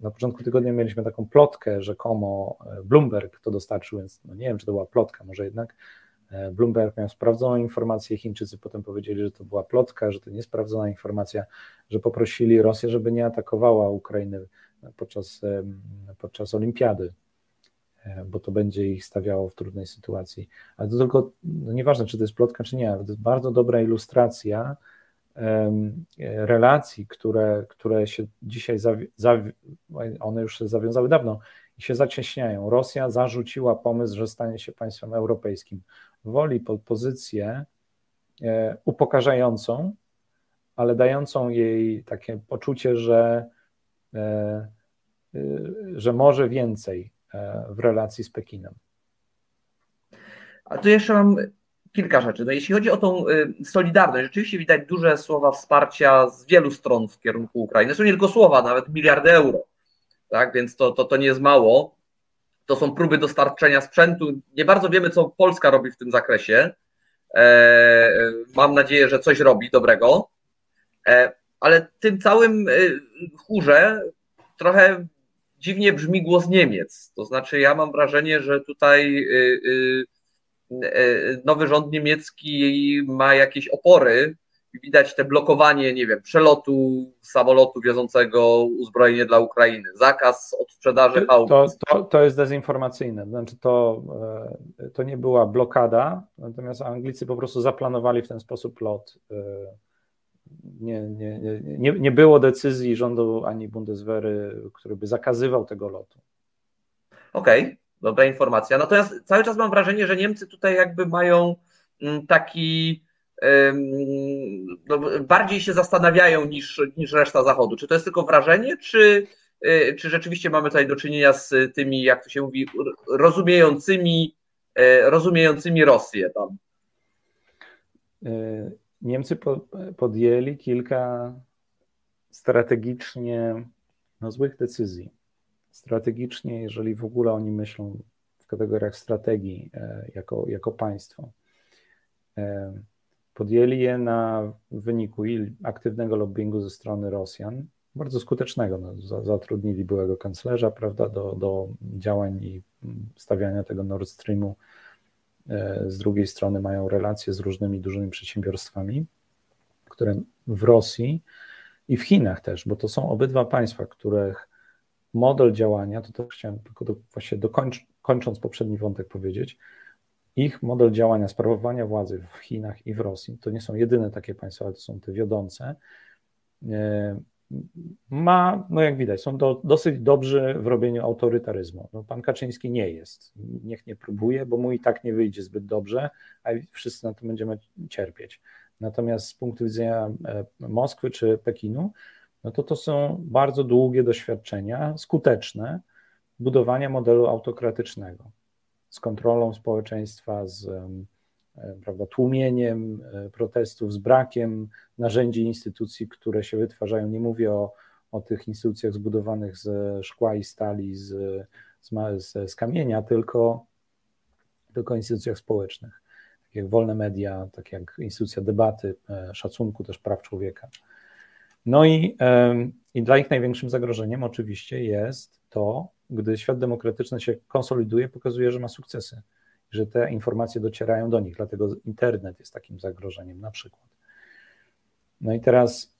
Na początku tygodnia mieliśmy taką plotkę, rzekomo e, Bloomberg to dostarczył, więc no nie wiem, czy to była plotka, może jednak e, Bloomberg miał sprawdzoną informację, Chińczycy potem powiedzieli, że to była plotka, że to niesprawdzona informacja, że poprosili Rosję, żeby nie atakowała Ukrainy podczas, podczas olimpiady, bo to będzie ich stawiało w trudnej sytuacji. Ale to tylko, no nieważne czy to jest plotka, czy nie, ale to jest bardzo dobra ilustracja relacji, które, które się dzisiaj, zawi- zawi- one już się zawiązały dawno i się zacieśniają. Rosja zarzuciła pomysł, że stanie się państwem europejskim. Woli pod pozycję e, upokarzającą, ale dającą jej takie poczucie, że E, że może więcej e, w relacji z Pekinem. A tu jeszcze mam kilka rzeczy. No jeśli chodzi o tą y, solidarność, rzeczywiście widać duże słowa wsparcia z wielu stron w kierunku Ukrainy. Są nie tylko słowa, nawet miliardy euro. Tak, więc to, to, to nie jest mało. To są próby dostarczenia sprzętu. Nie bardzo wiemy, co Polska robi w tym zakresie. E, mam nadzieję, że coś robi dobrego ale tym całym y, chórze trochę dziwnie brzmi głos Niemiec. To znaczy, ja mam wrażenie, że tutaj y, y, nowy rząd niemiecki ma jakieś opory. Widać te blokowanie, nie wiem, przelotu samolotu wiozącego uzbrojenie dla Ukrainy, zakaz od sprzedaży aut. To, to, to jest dezinformacyjne. Znaczy, to, e, to nie była blokada, natomiast Anglicy po prostu zaplanowali w ten sposób lot e, nie, nie, nie, nie było decyzji rządu ani Bundeswehry, który by zakazywał tego lotu. Okej, okay, dobra informacja. Natomiast cały czas mam wrażenie, że Niemcy tutaj jakby mają mm, taki no, bardziej się zastanawiają niż, niż reszta Zachodu. Czy to jest tylko wrażenie, czy, y, czy rzeczywiście mamy tutaj do czynienia z tymi, jak to się mówi, rozumiejącymi, e, rozumiejącymi Rosję tam? Niemcy podjęli kilka strategicznie no, złych decyzji. Strategicznie, jeżeli w ogóle oni myślą w kategoriach strategii e, jako, jako państwo. E, podjęli je na wyniku aktywnego lobbingu ze strony Rosjan, bardzo skutecznego. No, zatrudnili byłego kanclerza prawda, do, do działań i stawiania tego Nord Streamu z drugiej strony mają relacje z różnymi dużymi przedsiębiorstwami, które w Rosji i w Chinach też, bo to są obydwa państwa, których model działania, to też chciałem tylko do, właśnie dokończ, kończąc poprzedni wątek powiedzieć, ich model działania, sprawowania władzy w Chinach i w Rosji, to nie są jedyne takie państwa, ale to są te wiodące, e, ma, no jak widać, są do, dosyć dobrzy w robieniu autorytaryzmu. No, pan Kaczyński nie jest. Niech nie próbuje, bo mu i tak nie wyjdzie zbyt dobrze, a wszyscy na to będziemy cierpieć. Natomiast z punktu widzenia e, Moskwy czy Pekinu, no to to są bardzo długie doświadczenia, skuteczne, budowania modelu autokratycznego z kontrolą społeczeństwa, z E, prawda, tłumieniem e, protestów, z brakiem narzędzi instytucji, które się wytwarzają. Nie mówię o, o tych instytucjach zbudowanych ze szkła i stali, z, z, z kamienia, tylko, tylko instytucjach społecznych, tak jak wolne media, tak jak instytucja debaty, e, szacunku też praw człowieka. No i, i dla ich największym zagrożeniem oczywiście jest to, gdy świat demokratyczny się konsoliduje, pokazuje, że ma sukcesy że te informacje docierają do nich, dlatego internet jest takim zagrożeniem na przykład. No i teraz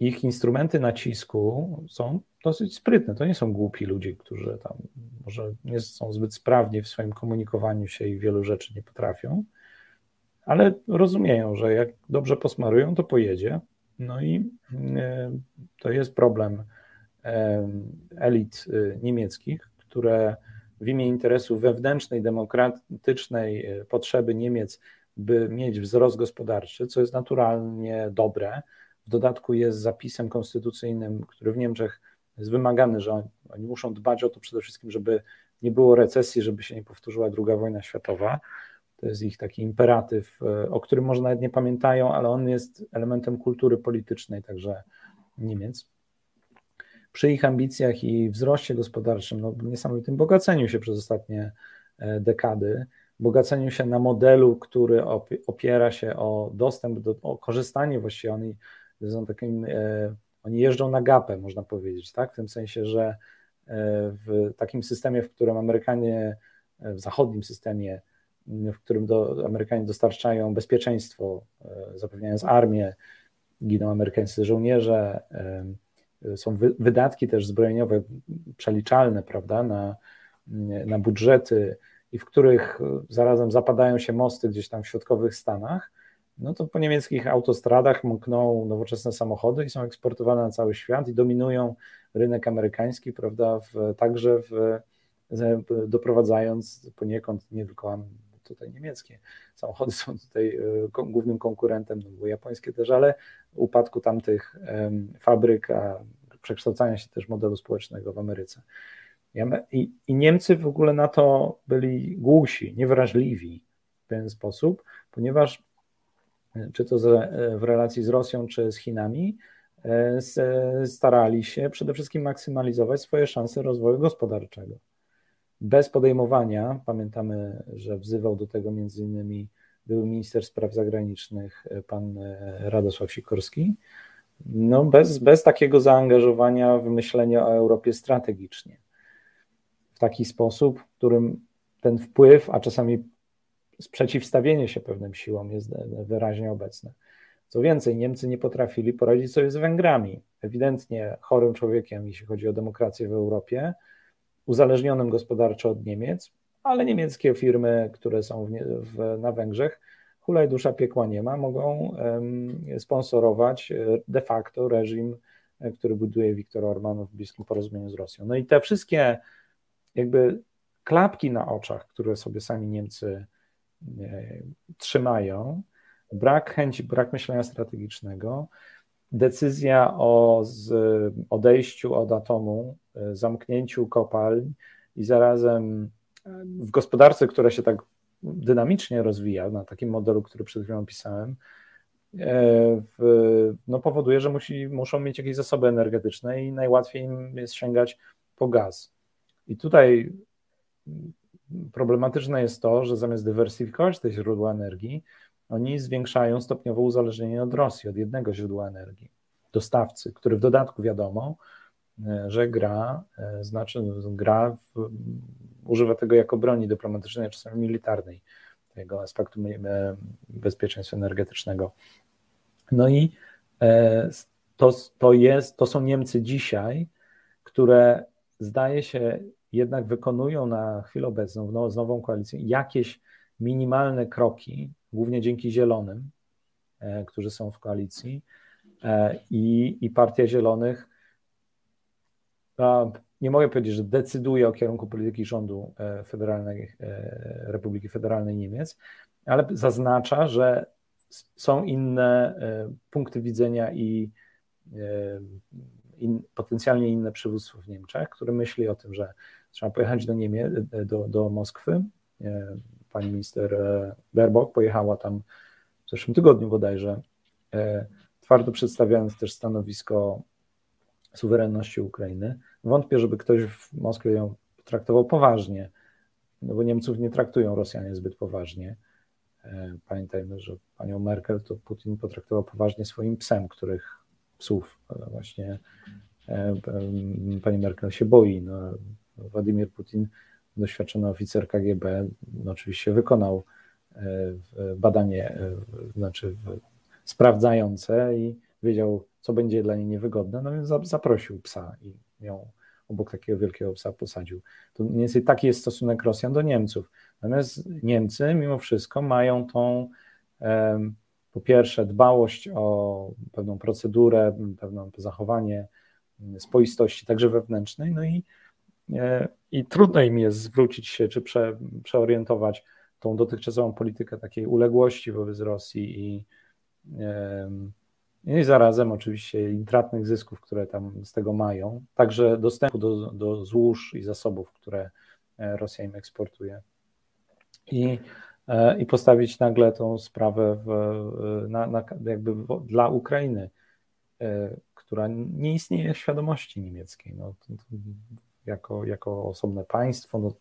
ich instrumenty nacisku są dosyć sprytne. To nie są głupi ludzie, którzy tam może nie są zbyt sprawni w swoim komunikowaniu się i wielu rzeczy nie potrafią, ale rozumieją, że jak dobrze posmarują, to pojedzie. No i to jest problem elit y, niemieckich, które w imię interesu wewnętrznej, demokratycznej e, potrzeby Niemiec, by mieć wzrost gospodarczy, co jest naturalnie dobre. W dodatku jest zapisem konstytucyjnym, który w Niemczech jest wymagany, że oni muszą dbać o to przede wszystkim, żeby nie było recesji, żeby się nie powtórzyła II wojna światowa. To jest ich taki imperatyw, o którym może nawet nie pamiętają, ale on jest elementem kultury politycznej, także Niemiec. Przy ich ambicjach i wzroście gospodarczym, no, niesamowitym bogaceniu się przez ostatnie dekady, bogaceniu się na modelu, który opiera się o dostęp, do, o korzystanie właściwie. Oni są takim, e, oni jeżdżą na gapę, można powiedzieć, tak? W tym sensie, że e, w takim systemie, w którym Amerykanie, e, w zachodnim systemie, w którym do, Amerykanie dostarczają bezpieczeństwo, zapewniając armię, giną amerykańscy żołnierze, są wy, wydatki też zbrojeniowe przeliczalne, prawda, na, na budżety, i w których e, zarazem zapadają się mosty gdzieś tam w środkowych Stanach, no to po niemieckich autostradach mkną nowoczesne samochody i są eksportowane na cały świat i dominują rynek amerykański, prawda, w, także w, doprowadzając poniekąd nie tylko tutaj niemieckie samochody są tutaj e, głównym konkurentem, no bo japońskie też, ale upadku tamtych fabryk, a przekształcania się też modelu społecznego w Ameryce. I, Niemcy w ogóle na to byli głusi, niewrażliwi w ten sposób, ponieważ e, czy to w relacji z Rosją, czy z Chinami, e, starali się przede wszystkim maksymalizować swoje szanse rozwoju gospodarczego. Bez podejmowania, pamiętamy, że wzywał do tego między innymi był minister spraw zagranicznych e, pan Radosław Sikorski, no bez, bez takiego zaangażowania w myślenie o Europie strategicznie. W taki sposób, w którym ten wpływ, a czasami sprzeciwstawienie się pewnym siłom jest wyraźnie obecne. Co więcej, Niemcy nie potrafili poradzić sobie z Węgrami, ewidentnie chorym człowiekiem, jeśli chodzi o demokrację w Europie, uzależnionym gospodarczo od Niemiec, ale niemieckie firmy, które są w, w, na Węgrzech, hulaj dusza piekła nie ma, mogą sponsorować e, de facto reżim, e, który buduje Viktor Orban w bliskim porozumieniu z Rosją. No i te wszystkie jakby klapki na oczach, które sobie sami Niemcy e, trzymają, brak chęci, brak myślenia strategicznego, decyzja o odejściu od atomu, e, zamknięciu kopalń i zarazem e, w gospodarce, która się tak dynamicznie rozwija, na takim modelu, który przed chwilą opisałem, w, no powoduje, że musi, muszą mieć jakieś zasoby energetyczne i najłatwiej im jest sięgać po gaz. I tutaj problematyczne jest to, że zamiast dywersyfikować te źródła energii, oni zwiększają stopniowo uzależnienie od Rosji, od jednego źródła energii, dostawcy, który w dodatku wiadomo, e, że gra, e, znaczy gra, w, używa tego jako broni dyplomatycznej, czasami militarnej, tego aspektu e, bezpieczeństwa energetycznego. No i to, to, jest, to są Niemcy dzisiaj, które zdaje się jednak wykonują na chwilę obecną z nową koalicją jakieś minimalne kroki, głównie dzięki Zielonym, e, którzy są w koalicji e, i, i Partia Zielonych nie mogę powiedzieć, że decyduje o kierunku polityki rządu e, Federalnej, Republiki Federalnej Niemiec, ale zaznacza, że są inne punkty widzenia i in, potencjalnie inne przywództwo w Niemczech, które myśli o tym, że trzeba pojechać do Niemiec, do, do Moskwy. E, pani minister e, Baerbock pojechała tam w zeszłym tygodniu bodajże, e, twardo przedstawiając też stanowisko suwerenności Ukrainy. Wątpię, żeby ktoś w Moskwie ją traktował poważnie, no bo Niemców nie traktują Rosjanie zbyt poważnie. Pamiętajmy, że panią Merkel to Putin potraktował poważnie swoim psem, których psów właśnie pani Merkel się boi. No, Władimir Putin, doświadczony oficer KGB, no oczywiście wykonał e, badanie, e, znaczy sprawdzające i wiedział, co będzie dla niej niewygodne, no więc zaprosił psa i ją obok takiego wielkiego psa posadził. To mniej więcej taki jest stosunek Rosjan do Niemców. Natomiast Niemcy mimo wszystko mają tą po pierwsze dbałość o pewną procedurę, pewne zachowanie spoistości, także wewnętrznej, no i i trudno im jest zwrócić się czy prze, przeorientować tą dotychczasową politykę takiej uległości wobec Rosji i, i zarazem oczywiście intratnych zysków, które tam z tego mają, także dostępu do, do złóż i zasobów, które e, Rosja im eksportuje. I i postawić nagle tą sprawę w, na, na, jakby w, dla Ukrainy, która nie istnieje w świadomości niemieckiej. No, to, to jako, jako osobne państwo, no,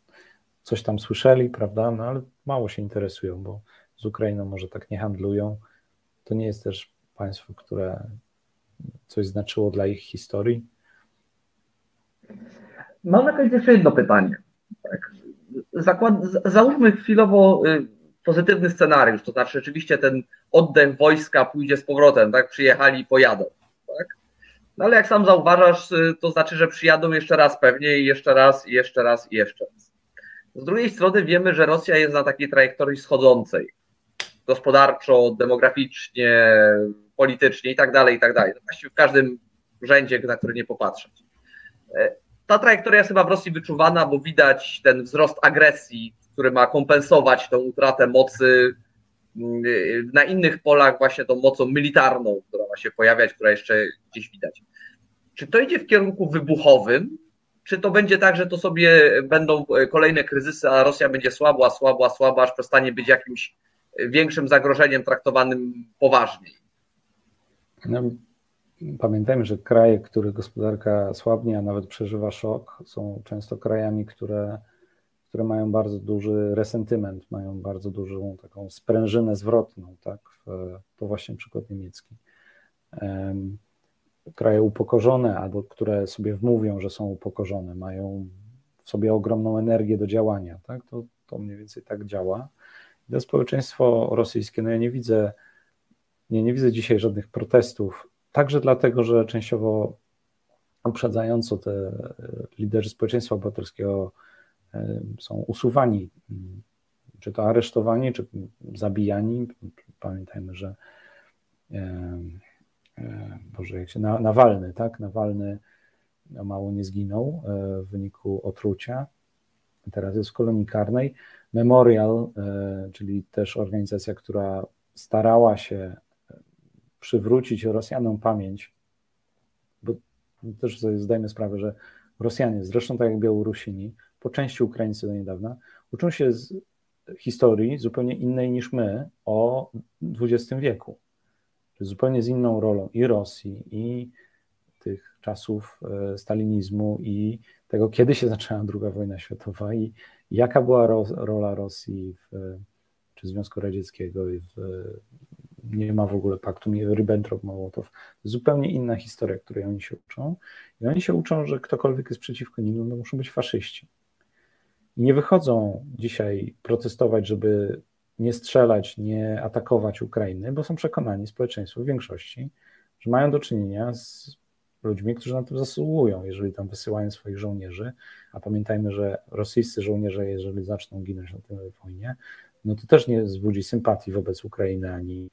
coś tam słyszeli, prawda, no ale mało się interesują, bo z Ukrainą może tak nie handlują. To nie jest też państwo, które coś znaczyło dla ich historii. Mam na koniec jeszcze jedno pytanie. Tak. Zakład, załóżmy chwilowo y, pozytywny scenariusz, to znaczy rzeczywiście ten oddech wojska pójdzie z powrotem, tak? Przyjechali i pojadą. No ale jak sam zauważasz, y, to znaczy, że przyjadą jeszcze raz pewnie i jeszcze raz, i jeszcze raz, i jeszcze raz. Z drugiej strony wiemy, że Rosja jest na takiej trajektorii schodzącej. Gospodarczo, demograficznie, politycznie i tak dalej, i tak dalej. No właściwie w każdym rzędzie, na który nie popatrzeć. E, ta trajektoria jest chyba w Rosji wyczuwana, bo widać ten wzrost agresji, który ma kompensować tą utratę mocy na innych polach, właśnie tą mocą militarną, która ma się pojawiać, która jeszcze gdzieś widać. Czy to idzie w kierunku wybuchowym, czy to będzie tak, że to sobie będą kolejne kryzysy, a Rosja będzie słabła, słabła, słaba, aż przestanie być jakimś większym zagrożeniem traktowanym poważniej? No, pamiętajmy, że kraje, których gospodarka słabnie, a nawet przeżywa szok, są często krajami, które, które mają bardzo duży resentyment, mają bardzo dużą taką sprężynę zwrotną, tak? To właśnie przykład niemiecki. Kraje upokorzone, albo które sobie wmówią, że są upokorzone, mają w sobie ogromną energię do działania, tak? To, to mniej więcej tak działa. I to społeczeństwo rosyjskie, no ja nie widzę, nie, nie widzę dzisiaj żadnych protestów Także dlatego, że częściowo uprzedzająco te e, liderzy społeczeństwa obywatelskiego są usuwani, czy to aresztowani, czy zabijani. Pamiętajmy, że e, Boże, jak się, Nawalny, tak? Nawalny mało nie zginął w wyniku otrucia. Teraz jest w kolonii karnej. Memorial, czyli też organizacja, która starała się przywrócić Rosjanom pamięć, bo też sobie zdajemy sprawę, że Rosjanie, zresztą tak jak Białorusini, po części Ukraińcy do niedawna, uczą się z historii zupełnie innej niż my o XX wieku. Zupełnie z inną rolą i Rosji, i tych czasów e, stalinizmu, i tego, kiedy się zaczęła II wojna światowa, i jaka była ro rola Rosji w, czy Związku Radzieckiego w nie ma w ogóle paktu Ribbentrop-Mołotow. Zupełnie inna historia, której oni się uczą. I oni się uczą, że ktokolwiek jest przeciwko nim, no, muszą być faszyści. Nie wychodzą dzisiaj protestować, żeby nie strzelać, nie atakować Ukrainy, bo są przekonani, społeczeństwo w większości, że mają do czynienia z ludźmi, którzy na to zasługują, jeżeli tam wysyłają swoich żołnierzy. A pamiętajmy, że rosyjscy żołnierze, jeżeli zaczną ginąć na tej wojnie, no to też nie wzbudzi sympatii wobec Ukrainy ani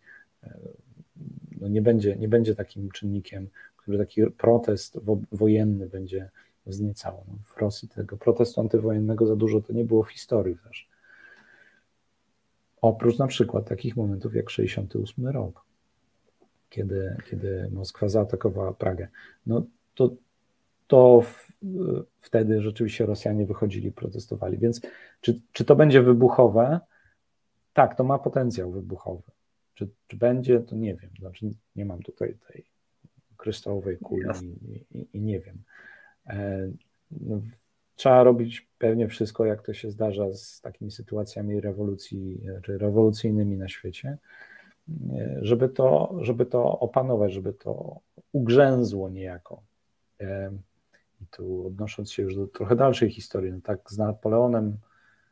no nie, będzie, nie będzie takim czynnikiem, który taki protest wojenny będzie wzniecało. No w Rosji tego protestu antywojennego za dużo to nie było w historii też. Oprócz na przykład takich momentów jak 68 rok, kiedy, kiedy Moskwa zaatakowała Pragę. No to, to w, wtedy rzeczywiście Rosjanie wychodzili, protestowali. Więc czy, czy to będzie wybuchowe? Tak, to ma potencjał wybuchowy. Czy, czy będzie, to nie wiem. Znaczy, nie mam tutaj tej kryształowej kuli i, i, i, nie wiem. E, no, trzeba robić pewnie wszystko, jak to się zdarza z takimi sytuacjami rewolucji, rewolucyjnymi na świecie, e, żeby to, żeby to opanować, żeby to ugrzęzło niejako. E, I tu odnosząc się już do trochę dalszej historii, no tak z Napoleonem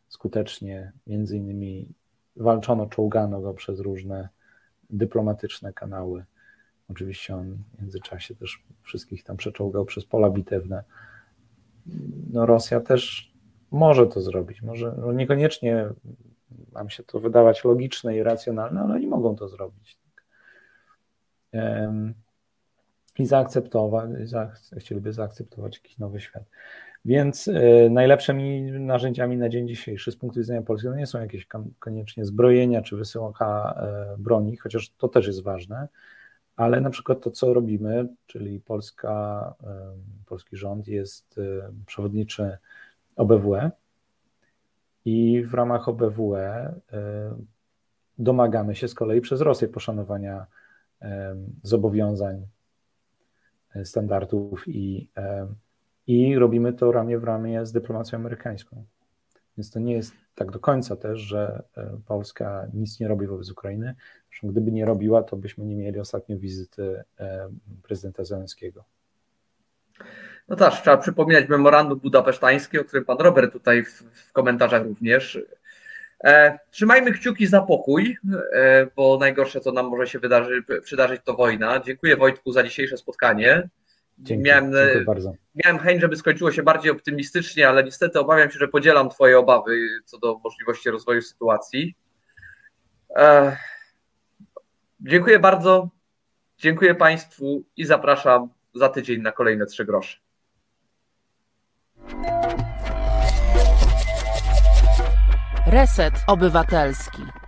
skutecznie między innymi walczono, czołgano go przez różne dyplomatyczne kanały. Oczywiście on w międzyczasie też wszystkich tam przeczołgał przez pola bitewne. No Rosja też może to zrobić. Może no niekoniecznie nam się to wydawać logiczne i racjonalne, ale oni mogą to zrobić. I zaakceptować, chcieliby zaakceptować jakiś nowy świat. Więc e, najlepszymi narzędziami na dzień dzisiejszy z punktu widzenia polskiego nie są jakieś koniecznie zbrojenia czy wysyłka e, broni, chociaż to też jest ważne, ale na przykład to, co robimy, czyli Polska, polski rząd jest e, przewodniczy OBWE I w ramach OBWE domagamy się z kolei przez Rosję poszanowania zobowiązań, standardów i, i robimy to ramię w ramię z dyplomacją amerykańską. Więc to nie jest tak do końca też, że e, Polska nic nie robi wobec Ukrainy. Zresztą gdyby nie robiła, to byśmy nie mieli ostatnio wizyty e, prezydenta Zelenskiego. No tak, trzeba przypominać memorandum budapesztańskie, o którym pan Robert tutaj w, w komentarzach również. E, trzymajmy kciuki za pokój, e, bo najgorsze, co nam może się wydarzy, przydarzyć, to wojna. Dziękuję Wojtku za dzisiejsze spotkanie. Dzięki, miałem, dziękuję bardzo. miałem chęć, żeby skończyło się bardziej optymistycznie, ale niestety obawiam się, że podzielam Twoje obawy co do możliwości rozwoju sytuacji. E, dziękuję bardzo. Dziękuję Państwu i zapraszam za tydzień na kolejne trzy grosze. Reset Obywatelski.